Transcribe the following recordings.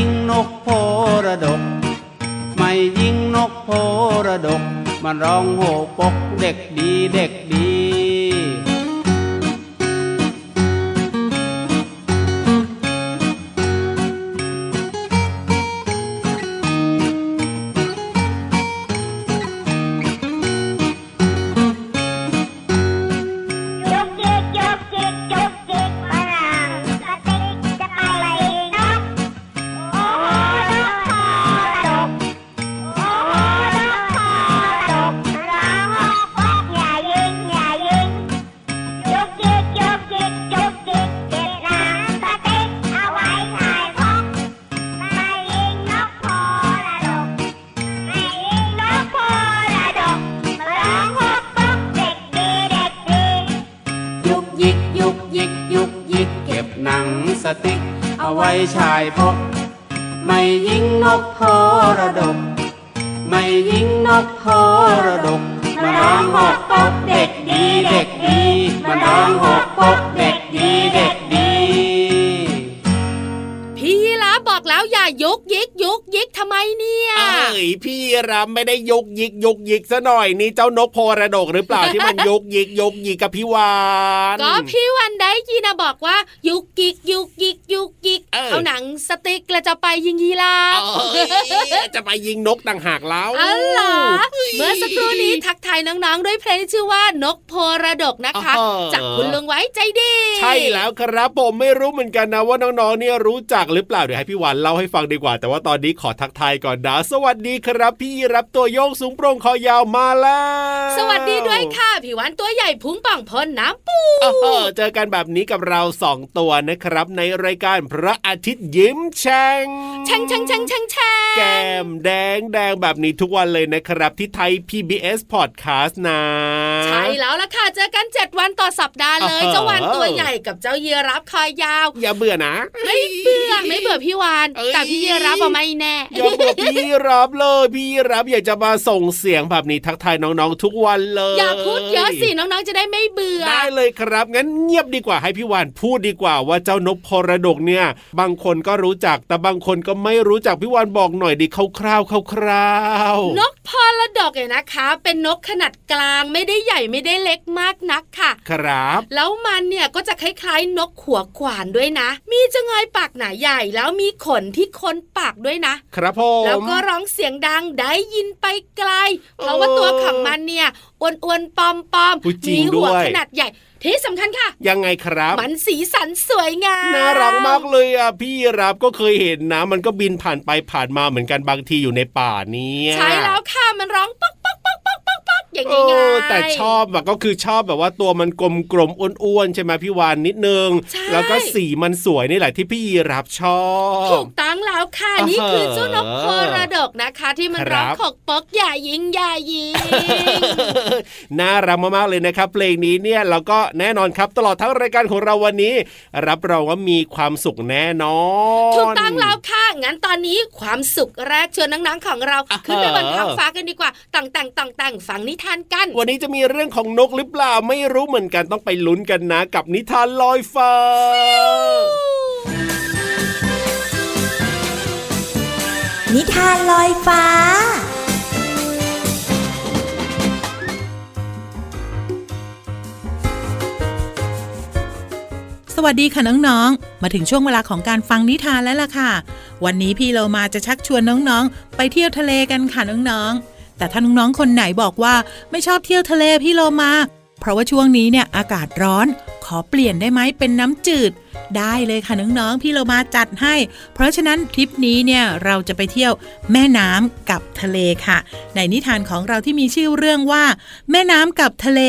ยิงนกโพระดก ไม่ยิงนกโพระดก มันร้องโหปกเด็กดีเด็กดี ไว้ชายพก ไม่ยิงนกโพระดก ไม่ยิงนกโพระดก มาน้องหกปกเด็กดีเด็กดี มาน้องหกปกเด็กดีเด็กดี พี่ยีราฟบอกแล้วอย่ายยก ทำไมเนี่ยเอ้ยพี่รับไม่ได้ยกยิกยกยิกซะหน่อยนี่เจ้านกโพระดกหรือเปล่าที่มันยกยิกยกยิกกับพี่วานก็พี่วันได้ยินนะบอกว่ายุกยิกยุกยิกยุกยิกเออเอาหนังสติ๊กแล้วจะไปยิงยีราฟเอ้ยจะไปยิงนกต่างหากแล้วอ๋อเหรอเมื่อสักครู่นี้ทักทายน้องๆ ด้วยเพลงที่ชื่อว่านกโพระดกนะคะอ๋อจากคุณลุงไว้ใจดี ใช่แล้วครับผมไม่รู้เหมือนกันนะว่าน้องๆเนี่ยรู้จักหรือเปล่าเดี๋ยวให้พี่วานเล่าให้ฟังดีกว่า แต่ว่าตอนนี้ขอทักทายก่อนนะสวัสดีครับ พี่รับตัวโยงสูงโปร่งคอยาวมาแล้ว สวัสดีด้วยค่ะพี่วันตัวใหญ่พุงป่องพ้นน้ำปูโอ้โหเจอกันแบบนี้กับเราสองตัวนะครับ ในรายการพระอาทิตย์ยิ้มแฉ่งแช่งแช่งแช่งแช่งแช่งแก้มแดงแดงแบบนี้ทุกวันเลยนะครับ ที่ไทย PBS Podcast นะ ใช่แล้วล่ะค่ะ เจอกัน 7 วันต่อสัปดาห์เลยอ่าฮะเจ้าวันตัวใหญ่กับเจ้าเยียรับคอยาว อย่าเบื่อนะ ไม่เบื่อไม่เบื่อพี่วานเอ้ยแต่พี่เยียรับอะไม่แน่อย่าเบื่อพี่รับเลย พี่รับอยากจะมาส่งเสียงแบบนี้ทักทายน้องๆทุกวันเลยอย่าพูดเยอะสิน้องๆจะได้ไม่เบื่อได้เลยครับ งั้นเงียบดีกว่าให้พี่วานพูดดีกว่าว่าเจ้านกพรดกเนี่ย บางคนก็รู้จักแต่บางคนก็ไม่รู้จักพี่วานบอกหน่อยดิคร่าวๆคร่าวๆนก พรดกเนี่ยนะคะ เป็นนกขนาดกลางไม่ได้ใหญ่ไม่ได้เล็กมากนักค่ะ ครับ แล้วมันเนี่ยก็จะคล้ายๆ นกขัวขวานด้วยนะ มีจะงอยปากหนาใหญ่แล้วมีขนที่ค้นปากด้วยนะ ครับผมแล้วก็ร้องเสียงดังได้ยินไปไกล เพราะว่าตัวของมันเนี่ยอ้วนๆปอมอุ๊ยจริๆงมีหัวด้วยขนาดใหญ่ ที่สำคัญค่ะ ยังไงครับ มันสีสันสวยงามน่ารักมากเลยอะพี่รับก็เคยเห็นนะมันก็บินผ่านไปผ่านมาเหมือนกันบางทีอยู่ในป่าเนี้ใช่แล้วค่ะมันร้องป๊อกป๊อกป๊อกป๊อกป๊อกป๊ อกอย่างเอง่าอยแต่ชอบอะก็คือชอบแบบว่าตัวมันกลมกลมๆอ้วนๆใช่ไหมพี่วานนิดนึงใช่แล้วก็สีมันสวยนี่แหละที่พี่รับชอถูบกตั้งแล้วค่ะอ่าฮะนี่คือเจ้านกโพระดกนะคะ ที่มันร้องครับขกป๊อกอย่ายิงอย่ายิงน่ารักมากๆเลยนะครับเพลงนี้เนี่ยเราก็แน่นอนครับตลอดทั้งรายการของเราวันนี้ รับรองว่ามีความสุขแน่นอนถูกต้องแล้วค่ะงั้นตอนนี้ความสุขแรกชวนนังๆของเราอ่าฮะขึ้นไปบนท้องฟ้ากันดีกว่าต่างแต่งต่างแต่งฟังนิทานกัน วันนี้จะมีเรื่องของนกหรือเปล่าไม่รู้เหมือนกันต้องไปลุ้นกันนะ กับนิทานลอยฟ้านิทานลอยฟ้า สวัสดีค่ะน้องๆ มาถึงช่วงเวลาของการฟังนิทานแล้วล่ะค่ะ วันนี้พี่เรามาจะชักชวนน้องๆ ไปเที่ยวทะเลกันค่ะน้องๆ แต่ถ้าน้องๆคนไหนบอกว่าไม่ชอบเที่ยวทะเลพี่เรามา เพราะว่าช่วงนี้เนี่ยอากาศร้อน ขอเปลี่ยนได้ไหมเป็นน้ำจืด ได้เลยค่ะน้องๆพี่เรามาจัดให้ เพราะฉะนั้นทริปนี้เนี่ยเราจะไปเที่ยวแม่น้ำกับทะเลค่ะ ในนิทานของเราที่มีชื่อเรื่องว่า แม่น้ำกับทะเล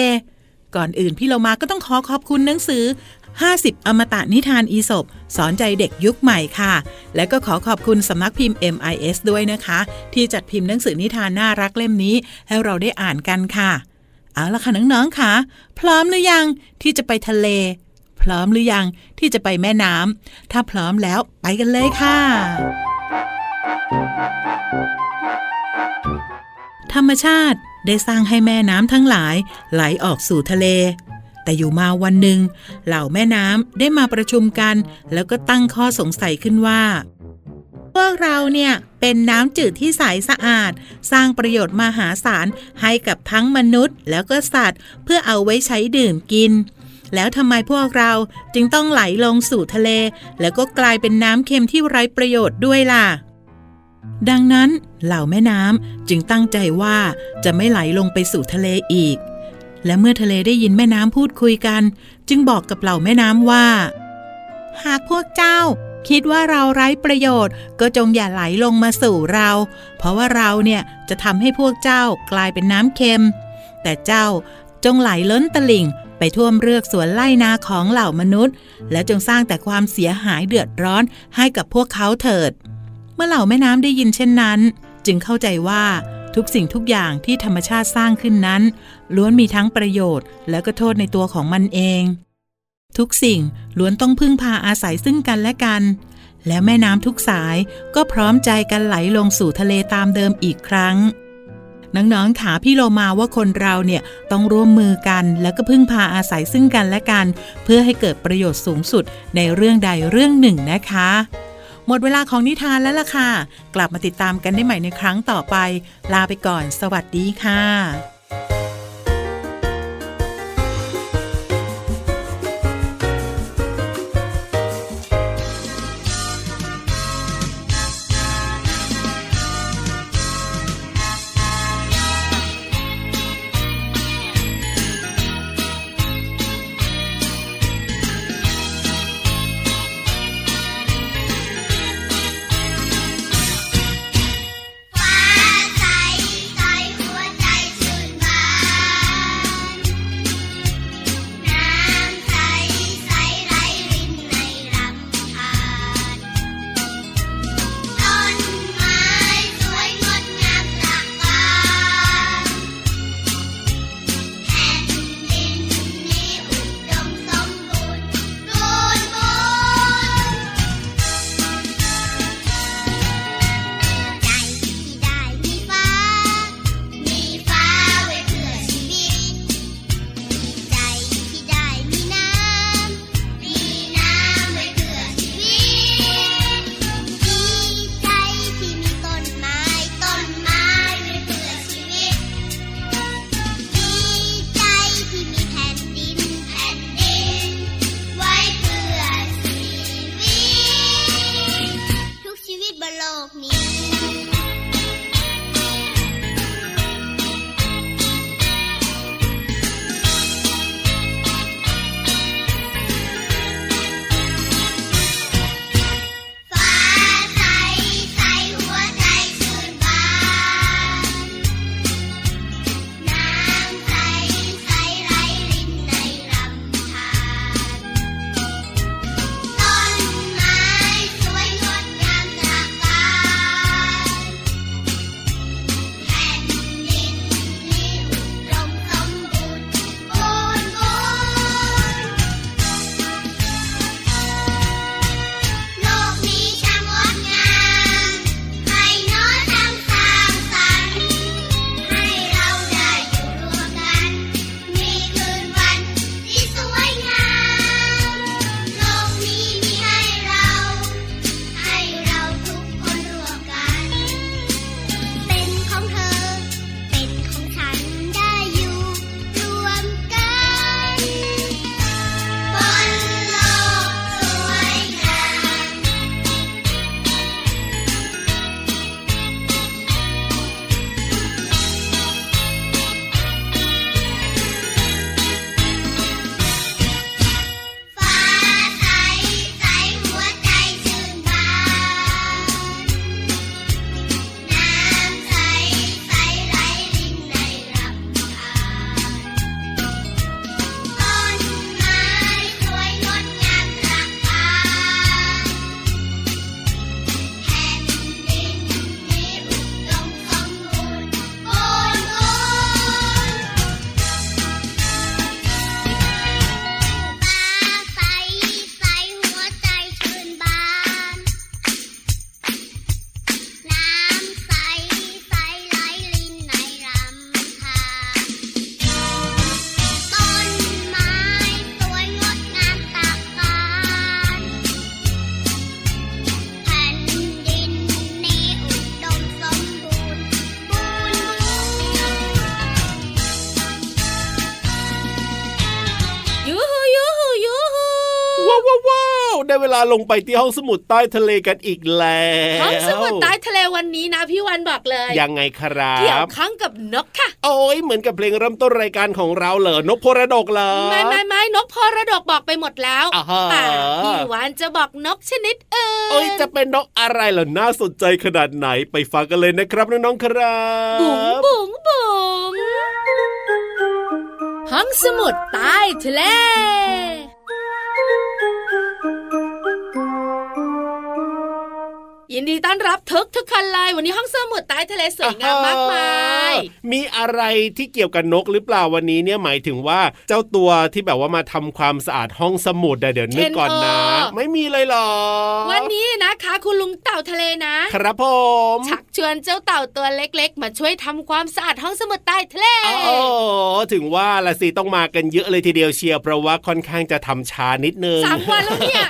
ก่อนอื่นพี่เรามาก็ต้องขอขอบคุณหนังสือ 50 อมตะนิทานอีสบสอนใจเด็กยุคใหม่ค่ะ และก็ขอขอบคุณสำนักพิมพ์ MIS ด้วยนะคะ ที่จัดพิมพ์หนังสือนิทานน่ารักเล่มนี้ ให้เราได้อ่านกันค่ะ เอาละค่ะน้องๆค่ะ พร้อมหรือยังที่จะไปทะเล พร้อมหรือยังที่จะไปแม่น้ำถ้าพร้อมแล้วไปกันเลยค่ะ ธรรมชาติได้สร้างให้แม่น้ำทั้งหลายไหลออกสู่ทะเล แต่อยู่มาวันหนึ่งเหล่าแม่น้ำได้มาประชุมกัน แล้วก็ตั้งข้อสงสัยขึ้นว่า พวกเราเนี่ยเป็นน้ำจืดที่ใสสะอาด สร้างประโยชน์มหาศาลให้กับทั้งมนุษย์ แล้วก็สัตว์ เพื่อเอาไว้ใช้ดื่มกิน แล้วทำไมพวกเราจึงต้องไหลลงสู่ทะเล แล้วก็กลายเป็นน้ำเค็มที่ไร้ประโยชน์ด้วยล่ะดังนั้นเหล่าแม่น้ำจึงตั้งใจว่าจะไม่ไหลลงไปสู่ทะเลอีก และเมื่อทะเลได้ยินแม่น้ำพูดคุยกัน จึงบอกกับเหล่าแม่น้ำว่า หากพวกเจ้า คิดว่าเราไร้ประโยชน์ ก็จงอย่าไหลลงมาสู่เรา เพราะว่าเราเนี่ยจะทำให้พวกเจ้ากลายเป็นน้ำเค็ม แต่เจ้าจงไหลล้นตลิ่งไปท่วมเรือกสวนไล่นาของเหล่ามนุษย์ และจงสร้างแต่ความเสียหายเดือดร้อนให้กับพวกเขาเถิด เมื่อเหล่าแม่น้ำได้ยินเช่นนั้น จึงเข้าใจว่าทุกสิ่งทุกอย่างที่ธรรมชาติสร้างขึ้นนั้น ล้วนมีทั้งประโยชน์ และก็โทษในตัวของมันเอง ทุกสิ่งล้วนต้องพึ่งพาอาศัยซึ่งกันและกัน และแม่น้ำทุกสายก็พร้อมใจกันไหลลงสู่ทะเลตามเดิมอีกครั้งน้องๆขาพี่โลมาว่าคนเราเนี่ยต้องร่วมมือกัน แล้วก็พึ่งพาอาศัยซึ่งกันและกัน เพื่อให้เกิดประโยชน์สูงสุดในเรื่องใดเรื่องหนึ่งนะคะ หมดเวลาของนิทานแล้วล่ะค่ะ กลับมาติดตามกันได้ใหม่ในครั้งต่อไป ลาไปก่อน สวัสดีค่ะ ได้เวลาลงไปที่ห้องสมุดใต้ทะเลกันอีกแล้วห้องสมุดใต้ทะเลวันนี้นะพี่วันบอกเลย ยังไงครัเกี่ยวบข้องกับนกค่ะ โอ้ยเหมือนกับเพลงเริ่มต้นรายการของเราเหรอนกโพระดกเหรอไม่ไม่ไม่นกพอระดกบอกไปหมดแล้วอ่าฮะแต่พี่วันจะบอกนกชนิดอื่นเอ้ยจะเป็นนกอะไรเหรอน่าสนใจขนาดไหนไปฟังกันเลยนะครับน้องๆครับบุ๋งบุ๋งบุ๋งห้องสมุดใต้ทะเล ยินดีต้อนรับทุกทุกคนเลยวันนี้ห้องสมุดใต้ทะเลสวยงามมากมายมีอะไรที่เกี่ยวกับนกหรือเปล่าวันนี้เนี่ยหมายถึงว่าเจ้าตัวที่แบบว่ามาทำความสะอาดห้องสมุดอะเดี๋ยวนึกก่อนนะเช่นเออไม่มีเลยเหรอ วันนี้นะคะ คุณลุงเต่าทะเลนะ ครับผมชักชวนเจ้าเต่าตัวเล็ก ๆ มาช่วยทำความสะอาดห้องสมุดใต้ทะเลโอ้ถึงว่าละสิต้องมากันเยอะเลยทีเดียวเชียร์เพราะว่าค่อนข้างจะทำช้านิดนึงสามวันแล้วเนี่ย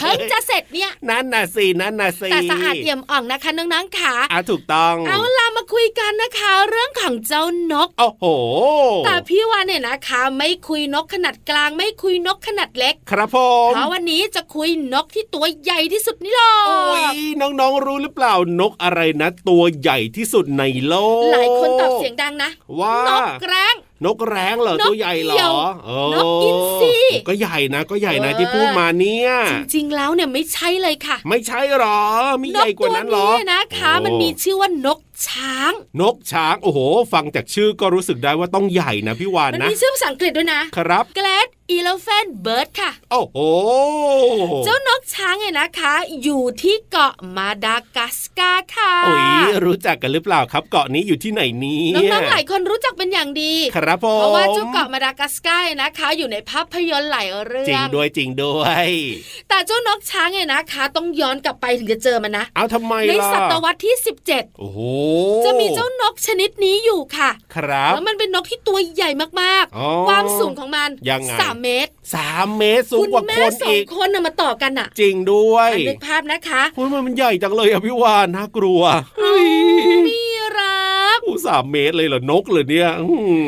เพิ่งจะเสร็จเนี่ยนั่นน่ะสินั่นน่ะสิแต่สะอาดเอี่ยมอ่องนะคะน้องๆค่ะอะถูกต้อง เอาล่ะมาคุยกันนะคะ เรื่องของเจ้านก โอ้โห แต่พี่วานเนี่ยนะคะ ไม่คุยนกขนาดกลาง ไม่คุยนกขนาดเล็ก ครับผมเพราะวันนี้จะคุยนกที่ตัวใหญ่ที่สุดนี่หรอโอ้ยน้องๆรู้หรือเปล่านกอะไรนะ ตัวใหญ่ที่สุดในโลก หลายคนตอบเสียงดังนะว่านกแร้ง นกแร้งเหรอนกตัวใหญ่เหรอเหยี่ยวเออนกอินทรีก็ใหญ่นะก็ใหญ่นะเออที่พูดมาเนี่ย จริงๆแล้วเนี่ยไม่ใช่เลยค่ะ ไม่ใช่หรอมีใหญ่กว่านั้นเหรอกตัวนี้นะคะโอ้มันมีชื่อว่านกช้าง นกช้างโอ้โห ฟังจากชื่อก็รู้สึกได้ว่าต้องใหญ่นะพี่วานมันนะมีชื่อภาษาอังกฤษด้วยนะครับ Great Elephant Bird ค่ะ โอ้โห เจ้านกช้างเนี่ยนะคะ อยู่ที่เกาะมาดากัสการ์ค่ะโอ้ยรู้จักกันหรือเปล่าครับ เกาะนี้อยู่ที่ไหนเนี้น้องๆหลายคนรู้จักเป็นอย่างดี ครับผมเพราะว่าเจ้าเกาะมาดากัสการ์เนี่ยนะคะ อยู่ในภาพยนตร์หลายเรื่จริองงด้วยจริงด้วย แต่เจ้านกช้างเนี่ยนะคะ ต้องย้อนกลับไปถึงจะเจอมันนะเอาทำไมในล่ะศตวรรษที่โอ้โห17จะมีเจ้านกชนิดนี้อยู่ค่ะ ครับแล้วมันเป็นนกที่ตัวใหญ่มากอ๋อๆความสูงของมันยังไงสามเมตรสามเมตรสูงคุณกว่าแม่คนสออีงกคนน่ะมาต่อกันอะ จริงด้วยอะนึกภาพนะคะคุณมันใหญ่จังเลยอะพี่วานน่ากลัว เฮ้ยพี่รับอู้สามเมตรเลยเหรอนกเลยเนี่ยอื้อหื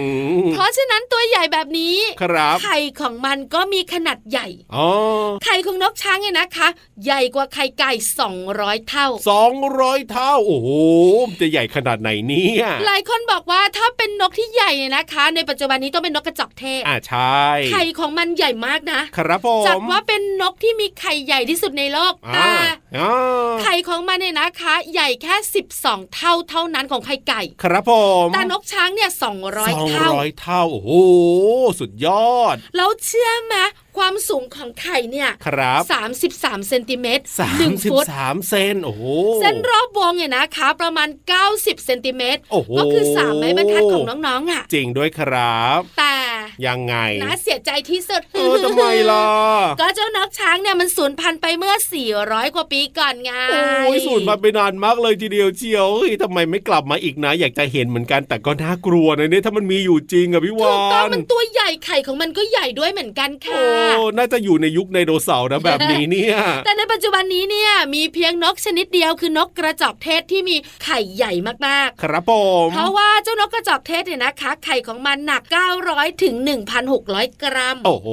อเพราะฉะนั้นตัวใหญ่แบบนี้ครับไข่ของมันก็มีขนาดใหญ่อ๋อไข่ของนกช้างเนี่ยนะคะ ใหญ่กว่าไข่ไก่200 เท่าสองร้อยเท่า โอ้โหจะใหญ่ขนาดไหนเนี่ยหลายคนบอกว่าถ้าเป็นนกที่ใหญ่เนี่ยนะคะ ในปัจจุบันนี้ต้องเป็นนกกระจอกเทศอ่าใช่ไข่ของมันใหญ่มากนะ ครับผมจัดว่าเป็นนกที่มีไข่ใหญ่ที่สุดในโลกอ่าแต่อ่าไข่ของมันเนี่ยนะคะ ใหญ่แค่ 12 เท่าเท่านั้นของไข่ไก่ครับผมแต่นกช้างเนี่ยสอง200เท่าร้อยเท่าโอ้โหสุดยอด แล้วเชื่อไหม ความสูงของไข่เนี่ยครับ33เซนติเมตรสาหนึ่มงสิบฟุตสามเซนโอ้โหเส้นรอบวงเนี่ยนะคะ ประมาณ 90เซนติเมตรโอ้โหก็คือสามไม้บรรทัดของน้องๆอะ จริงด้วยครับ แต่ยังไงน่าเสียใจที่สุดเออทำไมล่ะก็เจ้านกช้างเนี่ยมันสูญพันธุ์ไปเมื่อ 400 กว่าปีก่อนไงโอ้ยสูญมาไปนานมากเลยทีเดียวเชียวเฮ้ยทำไมไม่กลับมาอีกนะ อยากจะเห็นเหมือนกันแต่ก็น่ากลัวนะเนี่ยถ้ามันมีอยู่จริงอะพี่ถูวากต้องนมันตัวใหญ่ไข่ของมันก็ใหญ่ด้วยเหมือนกันโอ้ค่ะน่าจะอยู่ในยุคไดโนเสาร์นะแบบนี้เนี่ย แต่ในปัจจุบันนี้เนี่ยมีเพียงนกชนิดเดียวคือนกกระจอกเทศที่มีไข่ใหญ่มากๆ ครับผมเพราะว่าเจ้านกกระจอกเทศเนี่ยนะคะ ไข่ของมันหนัก 900ถึง1,600 กรัม โอ้โห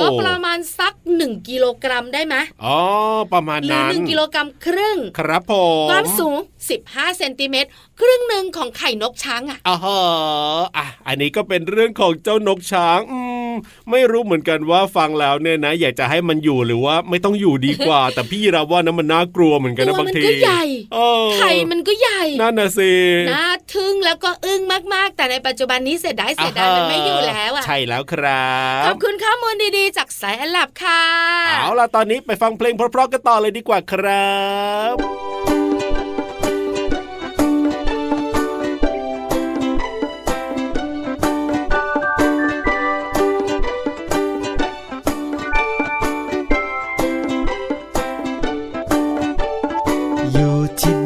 ก็ประมาณสัก 1 กิโลกรัมได้ไหมอ๋อ ประมาณหรือนั้น1กิโลกรัมครึ่ง ครับผม ความสูง 15 เซนติเมตรครึ่งหนึ่งของไข่นกช้างอะอ๋อฮะอะอันนี้ก็เป็นเรื่องของเจ้านกช้างอืมไม่รู้เหมือนกันว่าฟังแล้วเนี่ยนะ อยากจะให้มันอยู่หรือว่าไม่ต้องอยู่ดีกว่า แต่พี่รับว่านะมันน่ากลัวเหมือนกันตันะวบางมันทีก็ใหญ่เออไข่มันก็ใหญ่นั่นน่ะสิน่าทึ่งแล้วก็อึ้งมากๆ แต่ในปัจจุบันนี้เสียดายเสียดายมันไม่อยู่แล้วอะใช่แล้วครับขอบคุณข้อมูลดีๆ จากสายอันลับค่ะเอาล่ะตอนนี้ไปฟังเพลงเพราะๆกันต่อเลยดีกว่าครับ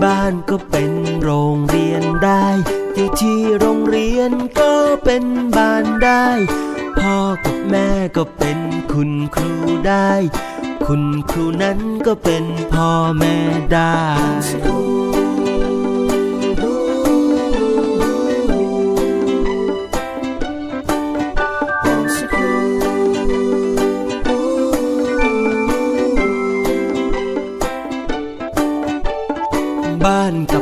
บ้านก็เป็นโรงเรียนได้ อยู่ที่โรงเรียนก็เป็นบ้านได้ พ่อกับแม่ก็เป็นคุณครูได้ คุณครูนั้นก็เป็นพ่อแม่ได้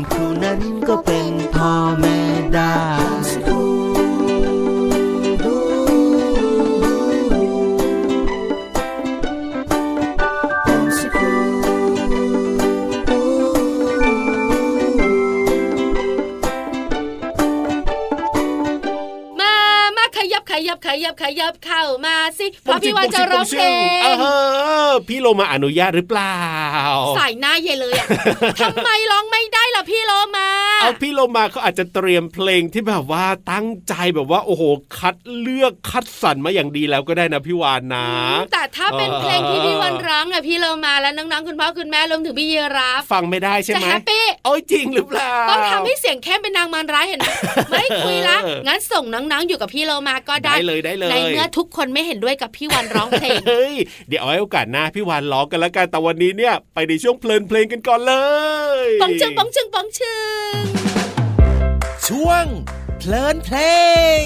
คุณครูนั้นก็เป็นพ่อแม่ได้มามาขยับขยับขยับขยับเข้ามาสิเพราะพี่วันจะร้องเพลงเออพี่โลมาอนุญาตหรือเปล่าสายหน้าเยเลยอะทำไมร้องไม่ได้ ล่ะพี่โลมา เอาพี่โลมาเขาอาจจะเตรียมเพลงที่แบบว่าตั้งใจแบบว่า โอ้โห คัดเลือกคัดสรรมาอย่างดีแล้วก็ได้นะพี่วานนะ แต่ถ้าเป็นเพลงที่พี่วันร้องอะพี่โลมาและน้องๆคุณพ่อคุณแม่รวมถึงพี่เยรับฟังไม่ได้ใช่จะไหมแฮปปี้โอ้ยจริงหรือเปล่าต้องทำให้เสียงเข้มเป็นนางมารร้ายเห็นไหมไม่คุยละเอองั้นส่งน้องๆอยู่กับพี่โลมาก็ได้ได้เลยได้เลยในเมื่อทุกคนไม่เห็นด้วยกับพี่วันร้องเพลงเฮ้ยเดี๋ยวเอาไว้โอกาสหน้าพี่วานร้องกันแล้วกันแต่วันนี้เนี่ย ไปในช่วงเพลินเพลงกันก่อนเลยปองชึงปองชึงปองชึงช่วงเพลินเพลง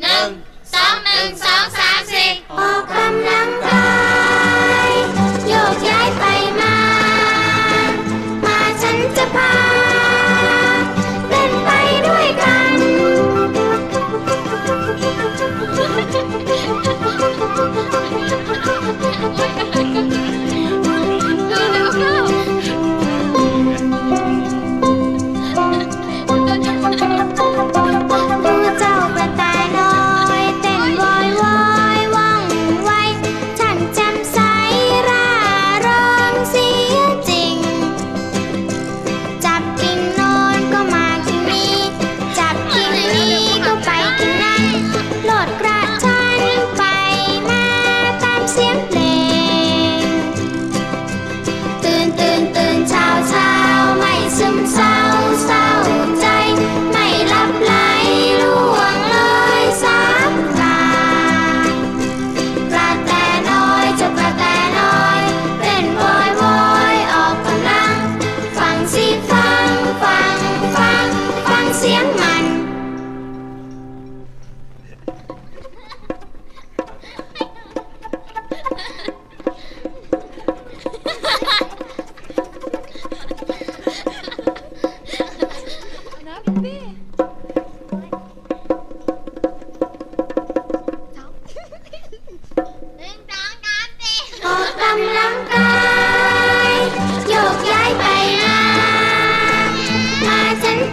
หนึ่งสองหนึ่งส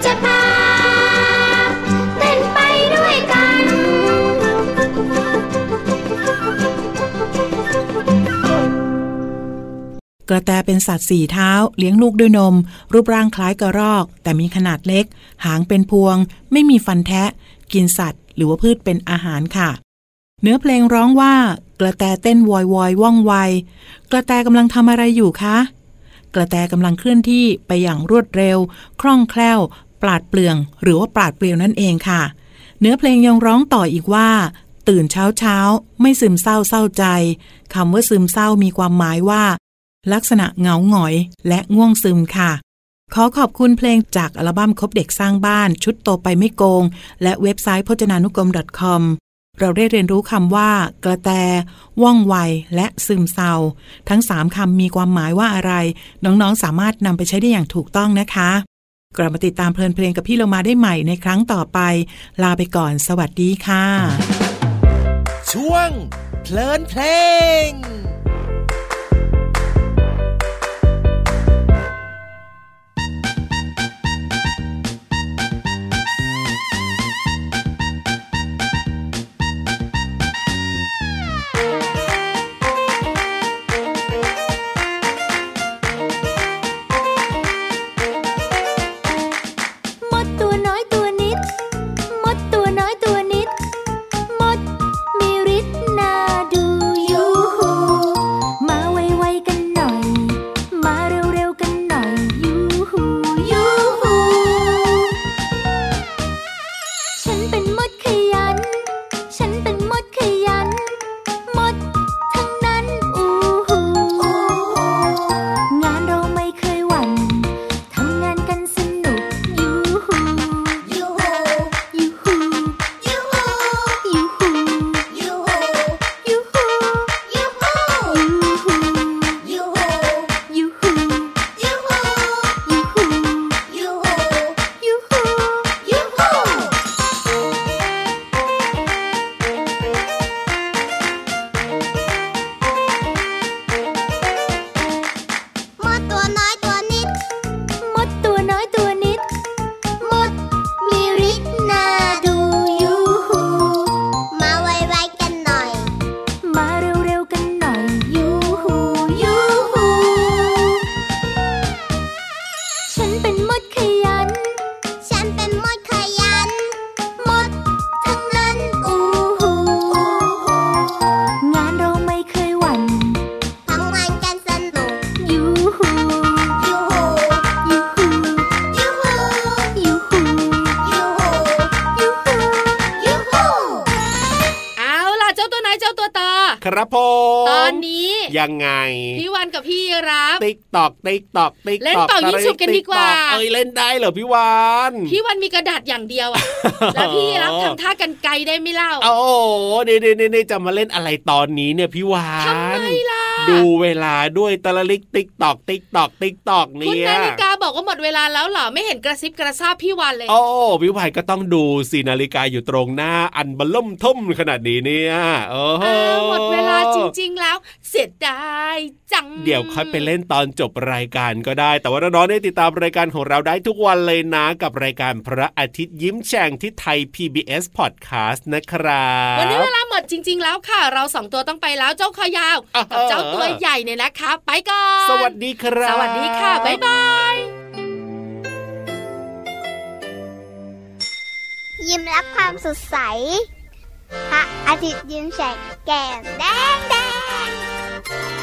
จะพาเต้นไปด้วยกัน กระแตเป็นสัตว์สี่เท้า เลี้ยงลูกด้วยนม รูปร่างคล้ายกระรอก แต่มีขนาดเล็ก หางเป็นพวง ไม่มีฟันแทะ กินสัตว์ หรือว่าพืชเป็นอาหารค่ะ เนื้อเพลงร้องว่า กระแตเต้นวอยวอยว่องไว กระแตกำลังทำอะไรอยู่คะกระแตกำลังเคลื่อนที่ไปอย่างรวดเร็ว คล่องแคล่ว ปราดเปลือง หรือว่าปราดเปรียวนั่นเองค่ะ เนื้อเพลงยังร้องต่ออีกว่า ตื่นเช้าเช้าไม่ซึมเศร้าเศร้าใจคำว่าซึมเศร้ามีความหมายว่า ลักษณะเหงาหงอยและง่วงซึมค่ะ ขอขอบคุณเพลงจากอัลบั้มคบเด็กสร้างบ้าน ชุดโตไปไม่โกง และเว็บไซต์พจนานุกรม .com เราได้เรียนรู้คำว่า กระแต ว่องไว และซึมเศร้า ทั้งสามคำมีความหมายว่าอะไร น้องๆ สามารถนำไปใช้ได้อย่างถูกต้องนะคะ กลับมาติดตามเพลินเพลงกับพี่เรามาได้ใหม่ในครั้งต่อไป ลาไปก่อนสวัสดีค่ะ ช่วงเพลินเพลง ติ๊กตอกติ๊กตอกติ๊กเล่นตอกเป่ายิงฉุบกันดีกว่าเอ้ยเล่นได้เหรอพี่วานพี่วันมีกระดาษอย่างเดียวอะแล้วพี่รับทำท่ากันไกลได้ไหมเล่าโอ้โหนี่นี่นี่นี่จะมาเล่นอะไรตอนนี้เนี่ยพี่วานทำไมล่ะดูเวลาด้วยตะละลิกติ๊กตอกติ๊กตอกติ๊กตอกคุณเนี่ยนาฬิกาบอกว่าหมดเวลาแล้วเหรอไม่เห็นกระซิบกระซาบพี่วันเลย โอ้พี่วานก็ต้องดูสีนาฬิกาอยู่ตรงหน้าอันบลล่มทุ่มขนาดนี้เนี่ยโอ้โหอ้าวหมดเวลาจริง ๆ แล้ว เสียดายจัง เดี๋ยวค่อยไปเล่นตอนจบรายการก็ได้ แต่ว่าน้องๆได้ติดตามรายการของเราได้ทุกวันเลยนะกับรายการพระอาทิตย์ยิ้มแฉ่งที่ไทย PBS Podcast นะครับ วันนี้เวลาหมดจริง ๆ แล้วค่ะ เราสองตัวต้องไปแล้วเจ้าคอยาวอ่ากับเจ้าตัวใหญ่เนี่ยนะคะ ไปก่อน สวัสดีครับ สวัสดีค่ะ บ๊ายบายยิ้มรับความสดใสพระอาทิตย์ยิ้มแฉกแก้มแดงแดง Thank you.